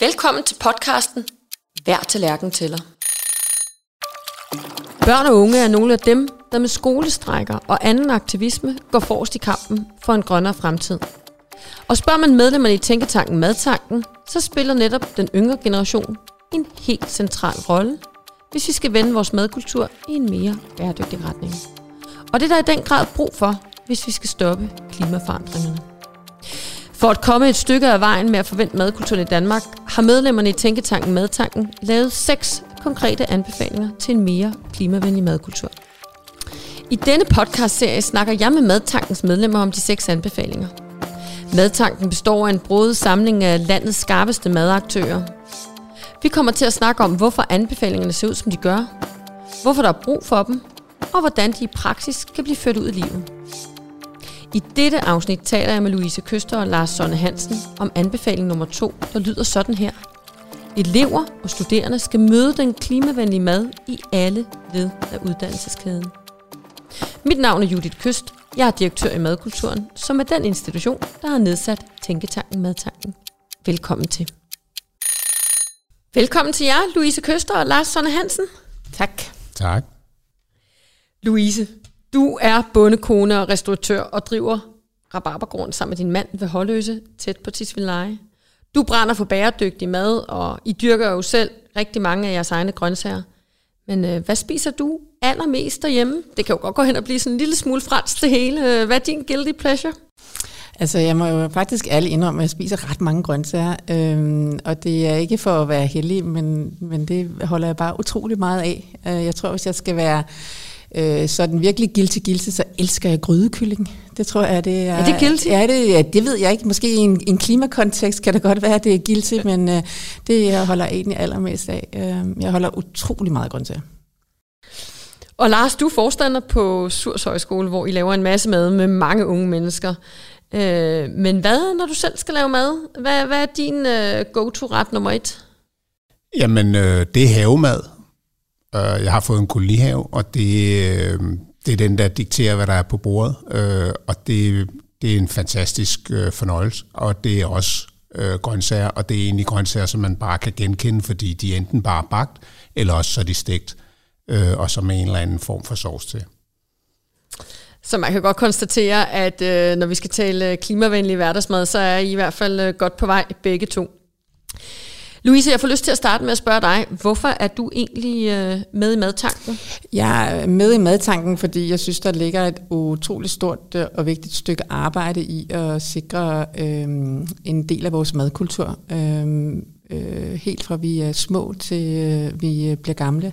Velkommen til podcasten Hver tallerken tæller. Børn og unge er nogle af dem, der med skolestrækker og anden aktivisme går forrest i kampen for en grønnere fremtid. Og spørger man medlemmerne i Tænketanken Madtanken, så spiller netop den yngre generation en helt central rolle, hvis vi skal vende vores madkultur i en mere bæredygtig retning. Og det er der i den grad brug for, hvis vi skal stoppe klimaforandringerne. For at komme et stykke af vejen med at forvente madkulturen i Danmark, har medlemmerne i Tænketanken Madtanken lavet seks konkrete anbefalinger til en mere klimavenlig madkultur. I denne podcast-serie snakker jeg med Madtankens medlemmer om de seks anbefalinger. Madtanken består af en brodet samling af landets skarpeste madaktører. Vi kommer til at snakke om, hvorfor anbefalingerne ser ud, som de gør, hvorfor der er brug for dem, og hvordan de i praksis kan blive ført ud i livet. I dette afsnit taler jeg med Louise Køster og Lars Sonne Hansen om anbefaling nummer to, der lyder sådan her. Elever og studerende skal møde den klimavenlige mad i alle led af uddannelseskæden. Mit navn er Judith Køst. Jeg er direktør i Madkulturen, som er den institution, der har nedsat Tænketanken Madtanken. Velkommen til. Velkommen til jer, Louise Køster og Lars Sonne Hansen. Tak. Tak. Louise, du er bondekone og restauratør og driver Rabarbergården sammen med din mand ved Holløse, tæt på Tisvildeleje. Du brænder for bæredygtig mad, og I dyrker jo selv rigtig mange af jeres egne grøntsager. Men øh, hvad spiser du allermest derhjemme? Det kan jo godt gå hen og blive sådan en lille smule fransk det hele. Øh, hvad er din guilty pleasure? Altså, jeg må jo faktisk ærligt indrømme, at jeg spiser ret mange grøntsager. Øhm, og det er ikke for at være heldig, men, men det holder jeg bare utrolig meget af. Øh, jeg tror, hvis jeg skal være øh, sådan virkelig guilty guilty, så elsker jeg grydekylling. Det tror jeg, det er... Er det guilty? Ja, det, ja, det ved jeg ikke. Måske i en, en klimakontekst kan det godt være, at det er guilty, men øh, det jeg holder jeg egentlig allermest af. Øh, jeg holder utrolig meget grøntsager. Og Lars, du er forstander på Surs Højskole, hvor I laver en masse mad med mange unge mennesker. Øh, men hvad, når du selv skal lave mad? Hvad, hvad er din øh, go-to-ret nummer et? Jamen, øh, det er havemad. Øh, jeg har fået en kolonihave, og det, øh, det er den, der dikterer, hvad der er på bordet. Øh, og det, det er en fantastisk øh, fornøjelse, og det er også øh, grøntsager, og det er egentlig grøntsager, som man bare kan genkende, fordi de er enten bare bagt, eller også så er de stegt, øh, og så med en eller anden form for sovs til. Så man kan godt konstatere, at øh, når vi skal tale klimavenlig hverdagsmad, så er I i hvert fald øh, godt på vej begge to. Louise, jeg får lyst til at starte med at spørge dig, hvorfor er du egentlig øh, med i madtanken? Jeg er med i madtanken, fordi jeg synes, der ligger et utroligt stort øh, og vigtigt stykke arbejde i at sikre øh, en del af vores madkultur. Øh, øh, helt fra vi er små til øh, vi øh, bliver gamle.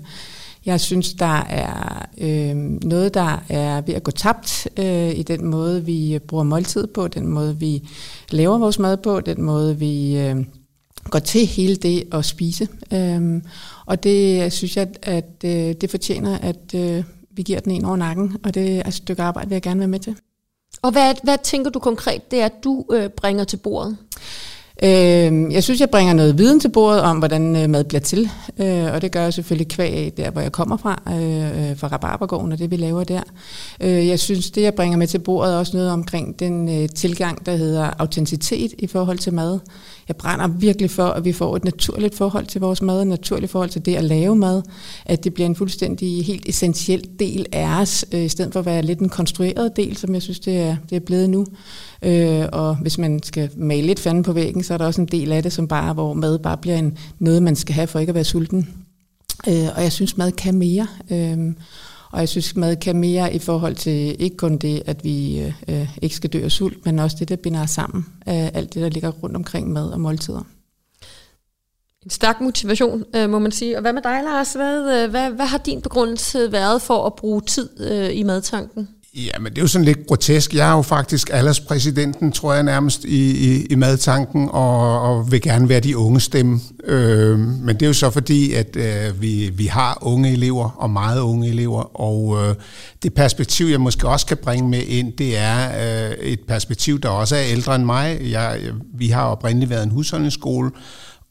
Jeg synes, der er øh, noget, der er ved at gå tabt øh, i den måde, vi bruger måltid på, den måde, vi laver vores mad på, den måde, vi øh, går til hele det at spise. Øhm, og det synes jeg, at øh, det fortjener, at øh, vi giver den en over nakken, og det er et stykke arbejde, vil jeg gerne være med til. Og hvad, hvad tænker du konkret, det er, at du øh, bringer til bordet? Øh, jeg synes, jeg bringer noget viden til bordet om, hvordan øh, mad bliver til, øh, og det gør jeg selvfølgelig kvæg af der, hvor jeg kommer fra, øh, øh, fra Rabarbergården og det, vi laver der. Øh, jeg synes, det, jeg bringer med til bordet, er også noget omkring den øh, tilgang, der hedder autenticitet i forhold til mad. Jeg brænder virkelig for, at vi får et naturligt forhold til vores mad, et naturligt forhold til det at lave mad, at det bliver en fuldstændig helt essentiel del af os, øh, i stedet for at være lidt en konstrueret del, som jeg synes, det er, det er blevet nu. Øh, og hvis man skal male lidt fanden på væggen, så er der også en del af det, som bare, hvor mad bare bliver en, noget, man skal have for ikke at være sulten. Øh, og jeg synes, mad kan mere. Øh, og jeg synes, mad kan mere i forhold til ikke kun det, at vi øh, ikke skal dø af sult, men også det, der binder os sammen. Øh, alt det, der ligger rundt omkring mad og måltider. En stærk motivation, øh, må man sige. Og hvad med dig, Lars? Hvad, øh, hvad, hvad har din begrundelse været for at bruge tid øh, i madtanken? Ja, men det er jo sådan lidt grotesk. Jeg er jo faktisk alderspræsidenten, tror jeg nærmest, i, i, i madtanken, og, og vil gerne være de unge stemme. Øh, men det er jo så fordi, at øh, vi, vi har unge elever, og meget unge elever, og øh, det perspektiv, jeg måske også kan bringe med ind, det er øh, et perspektiv, der også er ældre end mig. Jeg, vi har oprindeligt været en husholdningsskole,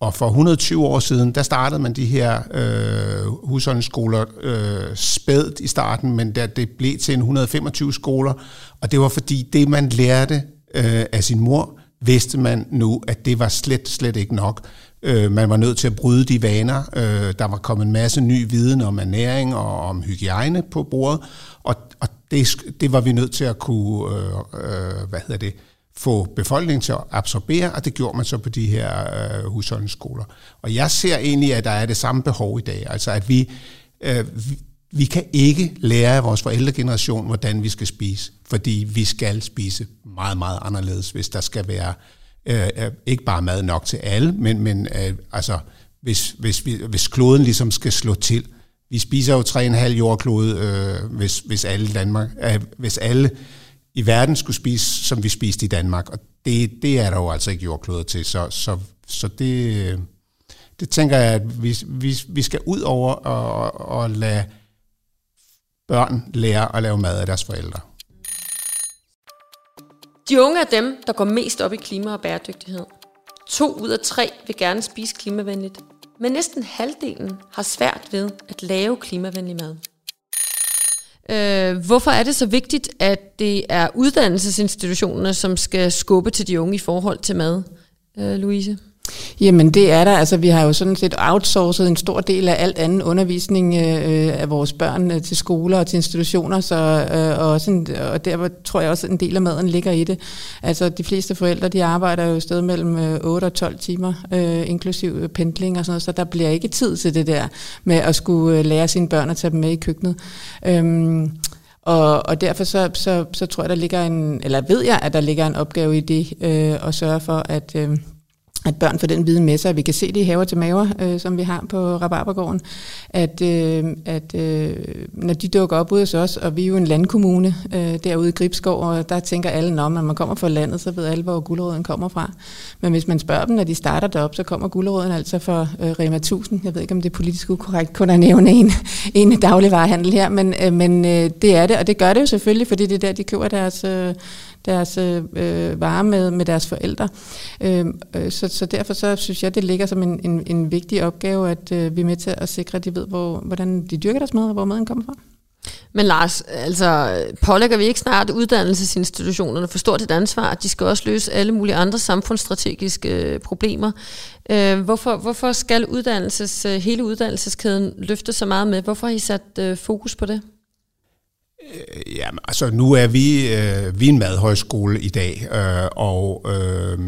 og for 120 år siden, der startede man de her øh, husholdningsskoler øh, spædt i starten, men der, det blev til en 125 skoler, og det var fordi det, man lærte øh, af sin mor, vidste man nu, at det var slet, slet ikke nok. Øh, man var nødt til at bryde de vaner. Øh, der var kommet en masse ny viden om ernæring og om hygiejne på bordet, og, og det, det var vi nødt til at kunne, øh, øh, hvad hedder det, få befolkningen til at absorbere, og det gjorde man så på de her øh, husholdningsskoler. Og jeg ser egentlig, at der er det samme behov i dag, altså at vi, øh, vi, vi kan ikke lære vores forældregeneration, hvordan vi skal spise, fordi vi skal spise meget, meget anderledes, hvis der skal være øh, øh ikke bare mad nok til alle, men, men øh, altså, hvis, hvis, vi, hvis kloden ligesom skal slå til. Vi spiser jo 3,5 jordklode, øh, hvis, hvis alle Danmark, øh, hvis alle i verden skulle spise, som vi spiste i Danmark. Og det, det er der jo altså ikke jordkloder til. Så, så, så det, det tænker jeg, at vi, vi, vi skal ud over og, og lade børn lære at lave mad af deres forældre. De unge er dem, der går mest op i klima og bæredygtighed. To ud af tre vil gerne spise klimavenligt, men næsten halvdelen har svært ved at lave klimavenlig mad. Øh, hvorfor er det så vigtigt, at det er uddannelsesinstitutionerne, som skal skubbe til de unge i forhold til mad, øh, Louise? Jamen det er der. Altså vi har jo sådan set outsourcet en stor del af alt anden undervisning øh, øh, af vores børn øh, til skoler og til institutioner, så, øh, og, sådan, og der tror jeg også, at en del af maden ligger i det. Altså de fleste forældre, de arbejder jo sted mellem øh, 8 og 12 timer, øh, inklusiv øh, pendling og sådan noget, så der bliver ikke tid til det der med at skulle øh, lære sine børn at tage dem med i køkkenet. Øhm, og, og derfor så, så, så tror jeg, der ligger en, eller ved jeg, at der ligger en opgave i det, øh, at sørge for, at, øh, at børn får den viden med sig. Vi kan se det i haver til maver, øh, som vi har på Rabarbergården, at, øh, at øh, når de dukker op ude hos os, og vi er jo en landkommune øh, derude i Gribskov, og der tænker alle, når man kommer fra landet, så ved alle, hvor guldråden kommer fra. Men hvis man spørger dem, når de starter derop, så kommer guldråden altså fra øh, Rema 1000. Jeg ved ikke, om det er politisk ukorrekt kun at nævne en, en dagligvarehandel her, men, øh, men øh, det er det, og det gør det jo selvfølgelig, fordi det er der, de køber deres, øh, deres øh, øh varer med, med deres forældre. Øh, øh, så, så derfor så synes jeg, det ligger som en, en, en vigtig opgave, at øh, vi er med til at sikre, at de ved, hvor, hvordan de dyrker deres mad, og hvor maden kommer fra. Men Lars, altså pålægger vi ikke snart uddannelsesinstitutionerne for stort et ansvar, at de skal også løse alle mulige andre samfundsstrategiske øh, problemer? Øh, hvorfor, hvorfor skal uddannelses, øh, hele uddannelseskæden løfte så meget med? Hvorfor har I sat øh, fokus på det? Øh, ja, altså nu er vi, øh, vi er en madhøjskole i dag, øh, og øh,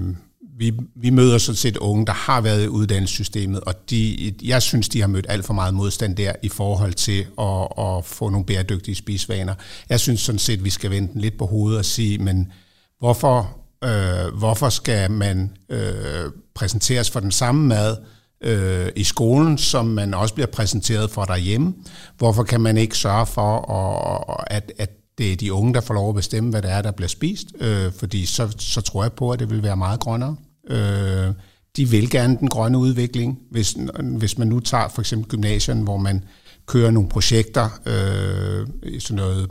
vi, vi møder sådan set unge, der har været i uddannelsessystemet, og de, jeg synes, de har mødt alt for meget modstand der i forhold til at, at få nogle bæredygtige spisvaner. Jeg synes sådan set, vi skal vende den lidt på hovedet og sige, men hvorfor, øh, hvorfor skal man øh, præsenteres for den samme mad, øh, i skolen, som man også bliver præsenteret for derhjemme. Hvorfor kan man ikke sørge for, at, at det er de unge, der får lov at bestemme, hvad det er, der bliver spist? Øh, fordi så, så tror jeg på, at det vil være meget grønnere. Øh, de vil gerne den grønne udvikling. Hvis, hvis man nu tager for eksempel gymnasien, hvor man kører nogle projekter, øh, sådan noget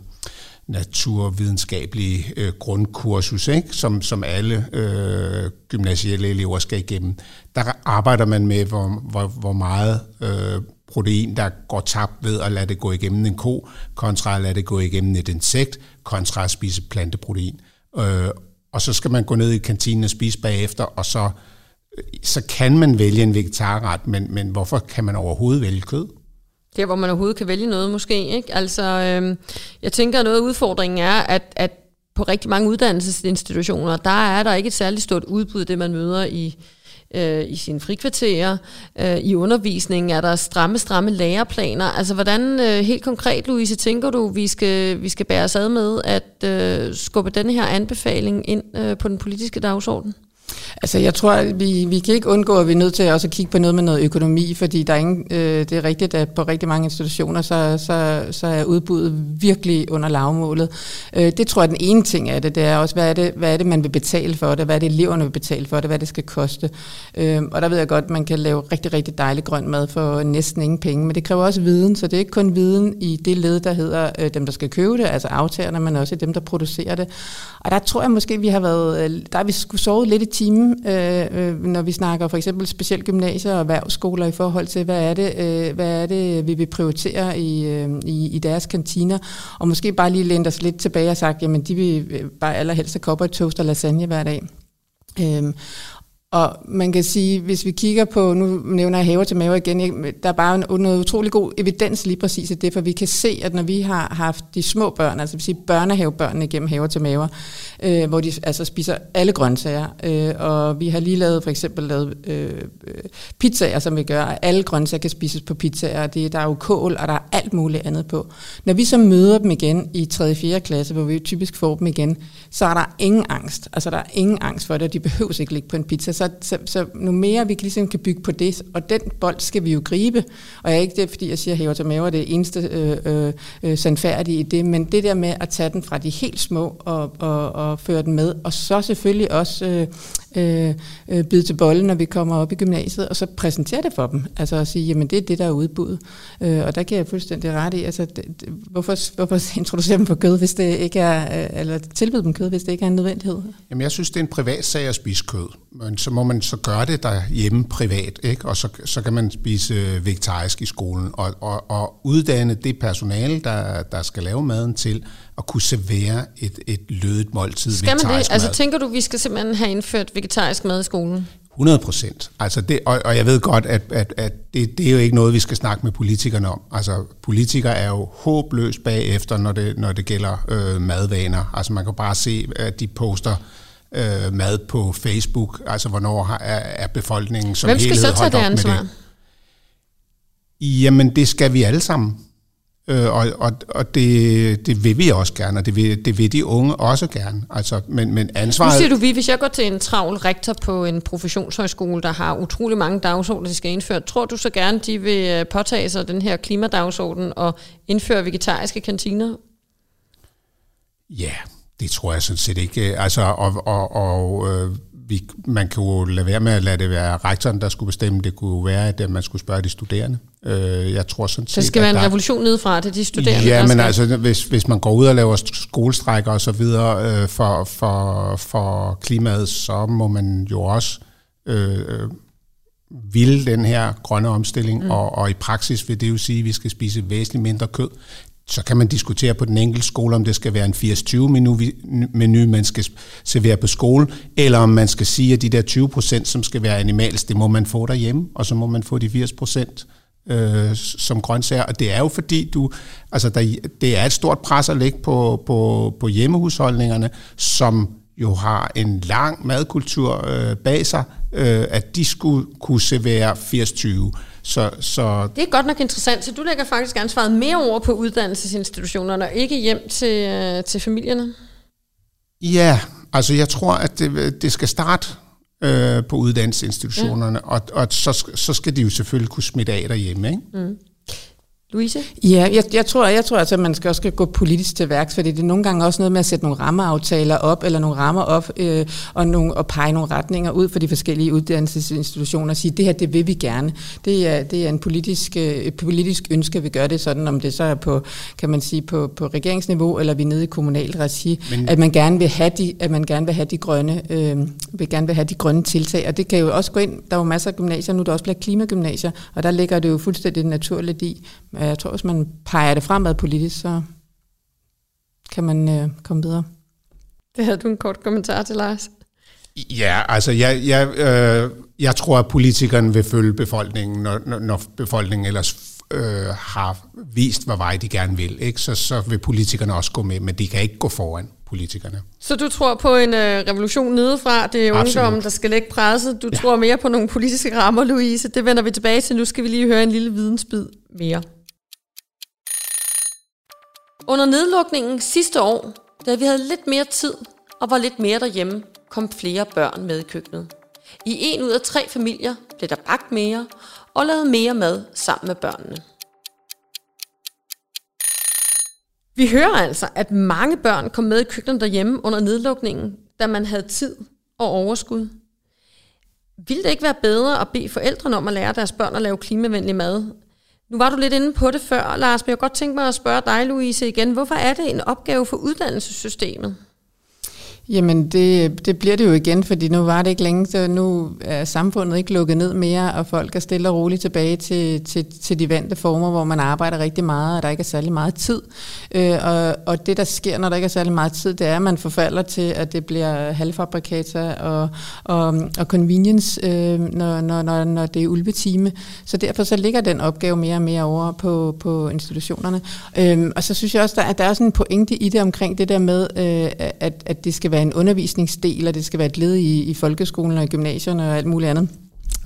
naturvidenskabelige øh, grundkursus, ikke? Som, som alle øh, gymnasielle elever skal igennem. Der arbejder man med, hvor, hvor, hvor meget øh, protein, der går tabt ved at lade det gå igennem en ko, kontra at lade det gå igennem et insekt, kontra at spise planteprotein. Øh, og så skal man gå ned i kantinen og spise bagefter, og så, så kan man vælge en vegetarret, men, men hvorfor kan man overhovedet vælge kød? Der, hvor man overhovedet kan vælge noget måske. Ikke? Altså, øh, jeg tænker, at noget af udfordringen er, at, at på rigtig mange uddannelsesinstitutioner, der er der ikke et særligt stort udbud, det man møder i, øh, i sine frikvarterer. Øh, I undervisningen er der stramme, stramme læreplaner. Altså, hvordan øh, helt konkret, Louise, tænker du, vi skal, vi skal bære os ad med at øh, skubbe den her anbefaling ind øh, på den politiske dagsorden? Altså jeg tror, at vi, vi kan ikke undgå, at vi er nødt til også at kigge på noget med noget økonomi, fordi der er ingen, øh, det er rigtigt, at på rigtig mange institutioner, så, så, så er udbuddet virkelig under lavmålet. Øh, det tror jeg, den ene ting er det, det er også, hvad er det, hvad er det, man vil betale for det, hvad er det, eleverne vil betale for det, hvad det skal koste. Øh, og der ved jeg godt, at man kan lave rigtig, rigtig dejlig grøn mad for næsten ingen penge, men det kræver også viden, så det er ikke kun viden i det led, der hedder øh, dem, der skal købe det, altså aftagerne, men også dem, der producerer det. Og der tror jeg måske, vi har været, øh, der har vi skulle sove lidt i timen, øh, øh, når vi snakker for eksempel specielt gymnasier og erhvervsskoler i forhold til, hvad er det, øh, hvad er det vi vil prioritere i, øh, i, i deres kantiner, og måske bare lige læne os lidt tilbage og sagt, jamen de vil øh, bare allerhelst have kopper toast og lasagne hver dag. Øhm, og man kan sige, hvis vi kigger på, nu nævner jeg haver til maver igen, der er bare noget utrolig god evidens lige præcis i det, for vi kan se, at når vi har haft de små børn, altså vil sige børnehavebørnene igennem haver til maver, øh, hvor de altså spiser alle grøntsager, øh, og vi har lige lavet for eksempel lavet øh, pizzaer, som vi gør, at alle grøntsager kan spises på pizzaer, det, der er jo kål, og der er alt muligt andet på. Når vi så møder dem igen i 3. og 4. klasse, hvor vi typisk får dem igen, så er der ingen angst, altså der er ingen angst for det, og de behøver ikke ligge på en pizza, så, så, så nu mere vi kan, ligesom kan bygge på det, og den bold skal vi jo gribe, og jeg er ikke det, fordi jeg siger, at hæver til maver det eneste øh, øh, øh, sandfærdige i det, men det der med at tage den fra de helt små og, og, og føre den med, og så selvfølgelig også øh, øh, øh, bide til bolden, når vi kommer op i gymnasiet, og så præsentere det for dem, altså at sige, jamen det er det, der er udbuddet, øh, og der kan jeg fuldstændig ret i, altså det, det, hvorfor, hvorfor introducere dem for kød, hvis det ikke er, øh, eller tilbyde dem kød, hvis det ikke er en nødvendighed? Jamen jeg synes, det er en privat sag at spise kød, men så må man så gøre det derhjemme privat, ikke? og så, så kan man spise øh, vegetarisk i skolen, og, og, og uddanne det personale, der, der skal lave maden til, at kunne servere et, et lødigt måltid Skal man det? Mad. Altså tænker du, vi skal simpelthen have indført vegetarisk mad i skolen? 100 procent. Altså det, og, og jeg ved godt, at, at, at det, det er jo ikke noget, vi skal snakke med politikerne om. Altså politikere er jo håbløst bagefter, når det, når det gælder øh, madvaner. Altså man kan bare se, at de poster øh, mad på Facebook, altså hvornår er, er befolkningen som Hvem skal så tage det ansvar? Det? Jamen det skal vi alle sammen. Øh, og og, og det, det vil vi også gerne, og det vil, det vil de unge også gerne. Altså, men, men ansvaret... Nu siger du vi, hvis jeg går til en travl rektor på en professionshøjskole, der har utrolig mange dagsordner, de skal indføre, tror du så gerne, de vil øh, påtage sig den her klimadagsorden og indføre vegetariske kantiner? Ja, det tror jeg sådan set ikke. Altså, og, og, og øh, vi, man kan jo lade være med at lade det være rektoren, der skulle bestemme. Det kunne jo være, at man skulle spørge de studerende. Øh, jeg tror sådan set, det skal være en revolution nedefra til de studerende? Ja, men altså, hvis, hvis man går ud og laver skolestrækker og så videre øh, for, for, for klimaet, så må man jo også øh, ville den her grønne omstilling, mm. og, og i praksis vil det jo sige, at vi skal spise væsentligt mindre kød. Så kan man diskutere på den enkelte skole, om det skal være en 80-20 menu, man skal servere på skole, eller om man skal sige, at de der 20 procent, som skal være animalsk, det må man få derhjemme, og så må man få de 80 procent øh, som grøntsager. Og det er jo fordi, du, altså der, det er et stort pres at lægge på, på, på hjemmehusholdningerne, som jo har en lang madkultur øh, bag sig, øh, at de skulle kunne servere 80-20. Så, så det er godt nok interessant, så du lægger faktisk ansvaret mere over på uddannelsesinstitutionerne, og ikke hjem til, øh, til familierne? Ja, altså jeg tror, at det, det skal starte øh, på uddannelsesinstitutionerne, ja. og, og så, så skal de jo selvfølgelig kunne smitte af derhjemme. Ikke? Mm. Louise? Ja, jeg, jeg tror, jeg tror altså, at man skal også gå politisk til værks, fordi det er nogle gange også noget med at sætte nogle rammeaftaler op, eller nogle rammer op, øh, og, nogle, og pege nogle retninger ud for de forskellige uddannelsesinstitutioner, og sige, det her, det vil vi gerne. Det er, det er en politisk, øh, et politisk ønske, at vi gør det sådan, om det så er på, kan man sige, på, på regeringsniveau, eller vi er nede i kommunalt regi, Men, at man gerne vil have de, at man gerne vil have de grønne, øh, vil gerne vil have de grønne tiltag, og det kan jo også gå ind, der er jo masser af gymnasier, nu er der også bliver klimagymnasier, og der ligger det jo fuldstændig naturligt i, jeg tror, hvis man peger det fremad politisk, så kan man øh, komme videre. Det havde du en kort kommentar til, Lars. Ja, altså jeg, jeg, øh, jeg tror, at politikerne vil følge befolkningen, når, når befolkningen ellers øh, har vist, hvad vej de gerne vil. Ikke? Så, så vil politikerne også gå med, men de kan ikke gå foran politikerne. Så du tror på en øh, revolution nedefra? Det er ungdommen, der skal lægge presset. Du ja. tror mere på nogle politiske rammer, Louise. Det vender vi tilbage til. Nu skal vi lige høre en lille vidensbid mere. Under nedlukningen sidste år, da vi havde lidt mere tid og var lidt mere derhjemme, kom flere børn med i køkkenet. I en ud af tre familier blev der bagt mere og lavet mere mad sammen med børnene. Vi hører altså, at mange børn kom med i køkkenet derhjemme under nedlukningen, da man havde tid og overskud. Ville det ikke være bedre at bede forældrene om at lære deres børn at lave klimavenlig mad, nu var du lidt inde på det før, Lars, men jeg kunne godt tænke mig at spørge dig, Louise, igen. Hvorfor er det en opgave for uddannelsessystemet? Jamen, det, det bliver det jo igen, fordi nu var det ikke længe, så nu er samfundet ikke lukket ned mere, og folk er stille og roligt tilbage til, til, til de vante former, hvor man arbejder rigtig meget, og der ikke er særlig meget tid. Øh, og, og det, der sker, når der ikke er særlig meget tid, det er, at man forfalder til, at det bliver halvfabrikater og, og, og convenience, øh, når, når, når, når det er ulvetime. Så derfor så ligger den opgave mere og mere over på, på institutionerne. Øh, og så synes jeg også, der, at der er sådan en pointe i det omkring det der med, øh, at, at det skal være en undervisningsdel, og det skal være et led i, i folkeskolen og i gymnasierne og alt muligt andet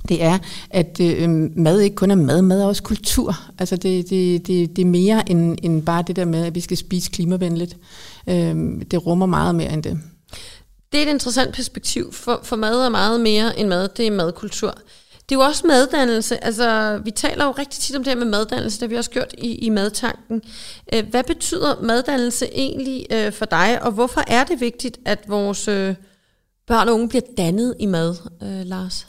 det er, at øh, mad ikke kun er mad, mad er også kultur. Altså det, det, det, det er mere end, end bare det der med, at vi skal spise klimavenligt. Øh, det rummer meget mere end det. Det er et interessant perspektiv, for, for mad er meget mere end mad, det er madkultur. Det er jo også maddannelse. Altså, vi taler jo rigtig tit om det her med maddannelse, det har vi også gjort i, i madtanken. Øh, hvad betyder maddannelse egentlig øh, for dig, og hvorfor er det vigtigt, at vores øh, børn og unge bliver dannet i mad, øh, Lars?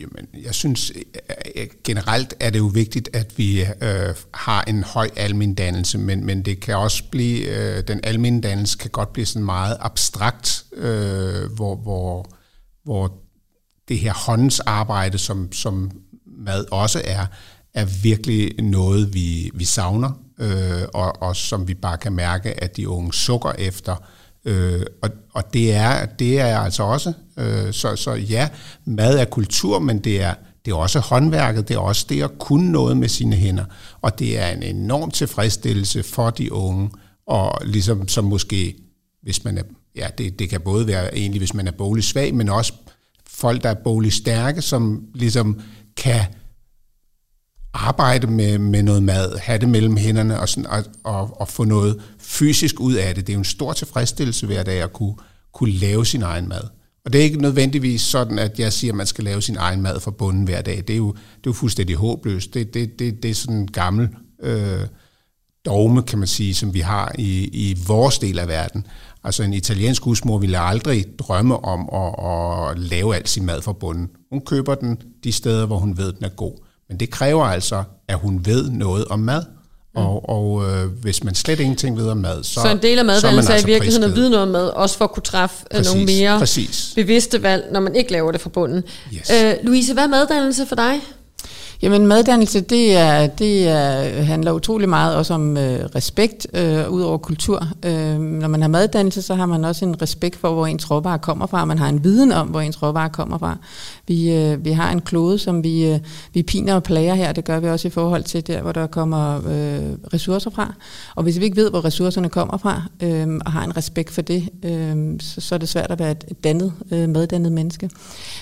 Jamen, jeg synes øh, øh, generelt er det jo vigtigt, at vi øh, har en høj almen dannelse, men, men det kan også blive, øh, den almen dannelse kan godt blive sådan meget abstrakt, øh, hvor, hvor, hvor det her håndens arbejde, som, som mad også er, er virkelig noget, vi, vi savner, øh, og, og som vi bare kan mærke, at de unge sukker efter. Øh, og og det, er, det er altså også, øh, så, så ja, mad er kultur, men det er, det er også håndværket, det er også det at kunne noget med sine hænder. Og det er en enorm tilfredsstillelse for de unge, og ligesom som måske, hvis man er, ja, det, det kan både være egentlig, hvis man er bolig svag, men også folk, der er bolig stærke, som ligesom kan arbejde med, med noget mad, have det mellem hænderne og, sådan, og, og, og få noget fysisk ud af det. Det er jo en stor tilfredsstillelse hver dag at kunne, kunne lave sin egen mad. Og det er ikke nødvendigvis sådan, at jeg siger, at man skal lave sin egen mad fra bunden hver dag. Det er jo, det er jo fuldstændig håbløst. Det, det, det, det er sådan en gammel øh, dogme, kan man sige, som vi har i, i vores del af verden. Altså en italiensk husmor ville aldrig drømme om at, at lave alt sin mad fra bunden. Hun køber den de steder, hvor hun ved, den er god. Men det kræver altså, at hun ved noget om mad. Mm. Og, og øh, hvis man slet ingenting ved om mad, så Så en del af maddannelse er, altså i virkeligheden at vide noget om mad, også for at kunne træffe øh, præcis, nogle mere præcis. bevidste valg, når man ikke laver det fra bunden. Yes. Øh, Louise, hvad er maddannelse for dig? Jamen maddannelse, det, er, det er, handler utrolig meget også om øh, respekt, øh, ud over kultur. Øh, når man har maddannelse, så har man også en respekt for, hvor ens råvarer kommer fra. Man har en viden om, hvor ens råvarer kommer fra. Vi, øh, vi har en klode, som vi, øh, vi piner og plager her. Det gør vi også i forhold til der, hvor der kommer øh, ressourcer fra. Og hvis vi ikke ved, hvor ressourcerne kommer fra, øh, og har en respekt for det, øh, så, så er det svært at være et dannet, øh, meddannet menneske.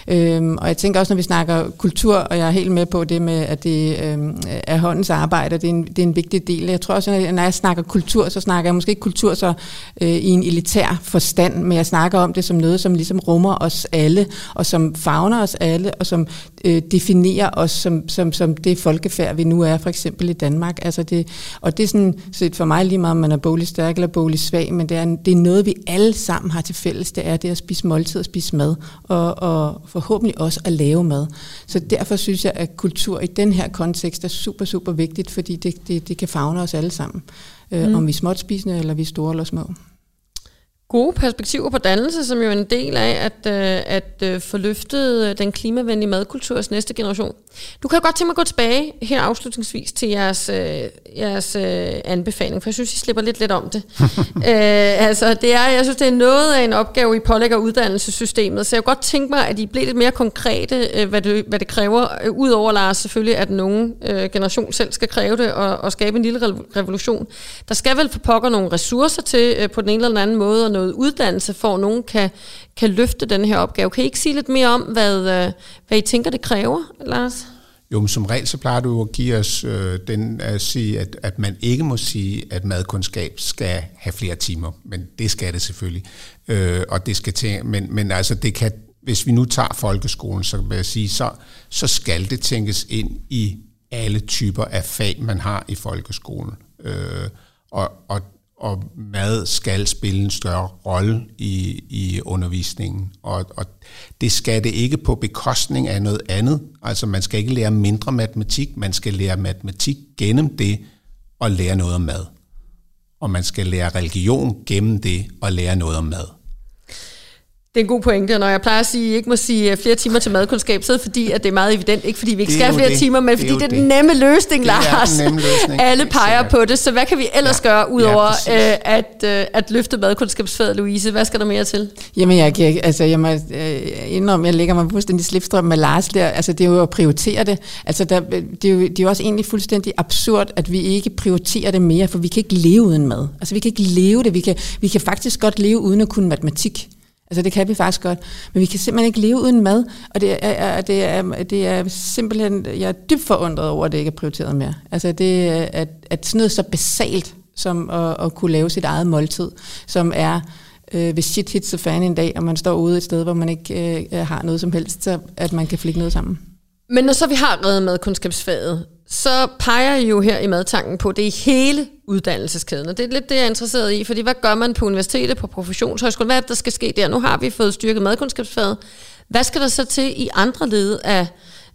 Øh, og jeg tænker også, når vi snakker kultur, og jeg er helt med på det med, at det øh, er håndens arbejde, det er, en, det er en vigtig del. Jeg tror også, at når jeg snakker kultur, så snakker jeg måske ikke kultur så øh, i en elitær forstand, men jeg snakker om det som noget, som ligesom rummer os alle, og som fagner os alle, og som øh, definerer os som, som, som det folkefærd, vi nu er, for eksempel i Danmark. Altså det, og det er sådan set for mig lige meget, om man er bolig stærk eller bolig svag, men det er, det er noget, vi alle sammen har til fælles. Det er det at spise måltid og spise mad, og, og forhåbentlig også at lave mad. Så derfor synes jeg, at kultur i den her kontekst er super, super vigtigt, fordi det, det, det kan fagne os alle sammen. Øh, mm. Om vi er småt spisende, eller vi er store eller små gode perspektiver på dannelse, som jo er en del af at, øh, at øh, få løftet øh, den klimavenlige madkulturs næste generation. Du kan godt tænke mig at gå tilbage her afslutningsvis til jeres, jeres anbefaling, for jeg synes, I slipper lidt lidt om det. øh, altså, det er, jeg synes, det er noget af en opgave, I pålægger uddannelsessystemet, så jeg kunne godt tænke mig, at I bliver lidt mere konkrete, hvad, det, hvad det kræver, udover Lars selvfølgelig, at nogen generation selv skal kræve det og, og skabe en lille revolution. Der skal vel for pokker nogle ressourcer til på den ene eller den anden måde, og noget uddannelse, for at nogen kan, kan løfte den her opgave. Kan I ikke sige lidt mere om, hvad, øh, hvad I tænker, det kræver, Lars? Jo, men som regel så plejer du at give os øh, den at sige, at, at man ikke må sige, at madkundskab skal have flere timer, men det skal det selvfølgelig. Øh, og det skal tænke, men, men altså det kan, hvis vi nu tager folkeskolen, så vil jeg sige, så, så skal det tænkes ind i alle typer af fag, man har i folkeskolen. Øh, og, og og mad skal spille en større rolle i, i undervisningen. Og, og det skal det ikke på bekostning af noget andet. Altså man skal ikke lære mindre matematik, man skal lære matematik gennem det og lære noget om mad. og man skal lære religion gennem det og lære noget om mad. Det er en god pointe, når jeg plejer at sige, at I ikke må sige flere timer til madkundskab, så er det fordi, at det er meget evident. Ikke fordi vi ikke skal have flere det. timer, men det fordi det er den nemme løsning, Lars. Den nemme løsning. Alle peger på det, så hvad kan vi ellers ja. gøre, udover ja, øh, at, øh, at løfte madkundskabsfaget, Louise? Hvad skal der mere til? Jamen, jeg, kan, altså, jeg må øh, indrømme, jeg lægger mig fuldstændig slipstrøm med Lars der. Altså, det er jo at prioritere det. Altså, der, det, er jo, det er jo også egentlig fuldstændig absurd, at vi ikke prioriterer det mere, for vi kan ikke leve uden mad. Altså, vi kan ikke leve det. Vi kan, vi kan faktisk godt leve uden at kunne matematik. Altså det kan vi faktisk godt, men vi kan simpelthen ikke leve uden mad, og det er, det er, det er simpelthen, jeg er dybt forundret over, at det ikke er prioriteret mere. Altså det at, at sådan noget så basalt, som at, at kunne lave sit eget måltid, som er, øh, hvis shit hits the fan en dag, og man står ude et sted, hvor man ikke øh, har noget som helst, så at man kan flikke noget sammen. Men når så vi har reddet madkundskabsfaget, så peger I jo her i madtanken på det hele uddannelseskæden. Og det er lidt det, jeg er interesseret i, fordi hvad gør man på universitetet, på professionshøjskolen, Hvad er det, der skal ske der? Nu har vi fået styrket madkundskabsfaget. Hvad skal der så til i andre led af,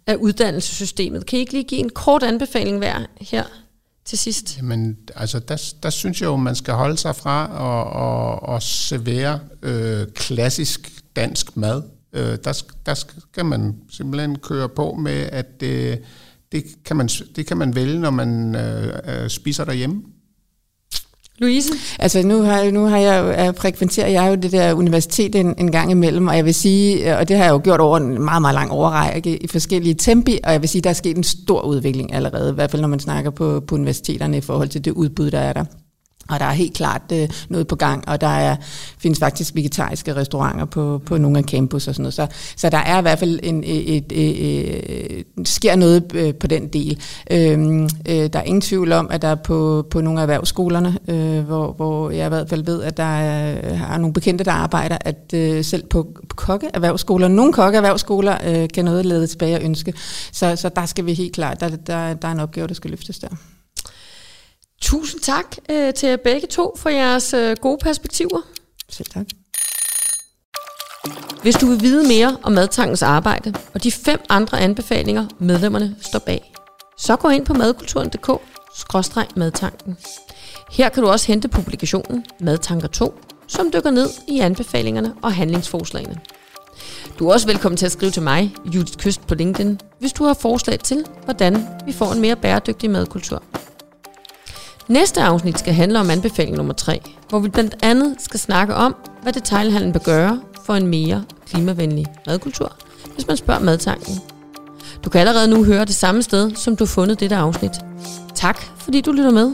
af uddannelsessystemet? Kan I ikke lige give en kort anbefaling hver her til sidst? Jamen, altså, der, der synes jeg jo, man skal holde sig fra at, at, at servere øh, klassisk dansk mad. Øh, der, der skal man simpelthen køre på med, at øh, det, kan man, det kan man vælge, når man øh, øh, spiser derhjemme. Louise? Altså nu har, nu har jeg frekventeret jeg jo det der universitet en, en gang imellem, og jeg vil sige, og det har jeg jo gjort over en meget, meget lang overrække i forskellige tempi, og jeg vil sige, der er sket en stor udvikling allerede, i hvert fald når man snakker på, på universiteterne i forhold til det udbud, der er der. Og der er helt klart øh, noget på gang, og der er, findes faktisk vegetariske restauranter på, på nogle af campus og sådan noget. Så, så der er i hvert fald en, et, et, et, et, sker noget øh, på den del. Øhm, øh, der er ingen tvivl om, at der er på, på nogle af erhvervsskolerne, øh, hvor, hvor jeg i hvert fald ved, at der er, har nogle bekendte, der arbejder, at øh, selv på, på kokkeerhvervsskoler, nogle kokkeerhvervsskoler, øh, kan noget lede tilbage at ønske. Så, så der skal vi helt klart, der, der, der er en opgave, der skal løftes der. Tusind tak øh, til jer begge to for jeres øh, gode perspektiver. Selv tak. Hvis du vil vide mere om Madtankens arbejde og de fem andre anbefalinger, medlemmerne står bag, så gå ind på madkulturen.dk-madtanken. Her kan du også hente publikationen Madtanker 2, som dykker ned i anbefalingerne og handlingsforslagene. Du er også velkommen til at skrive til mig, Judith Kyst på LinkedIn, hvis du har forslag til, hvordan vi får en mere bæredygtig madkultur. Næste afsnit skal handle om anbefaling nummer 3, hvor vi blandt andet skal snakke om, hvad detailhandlen bør gøre for en mere klimavenlig madkultur, hvis man spørger madtanken. Du kan allerede nu høre det samme sted, som du har fundet dette afsnit. Tak, fordi du lytter med.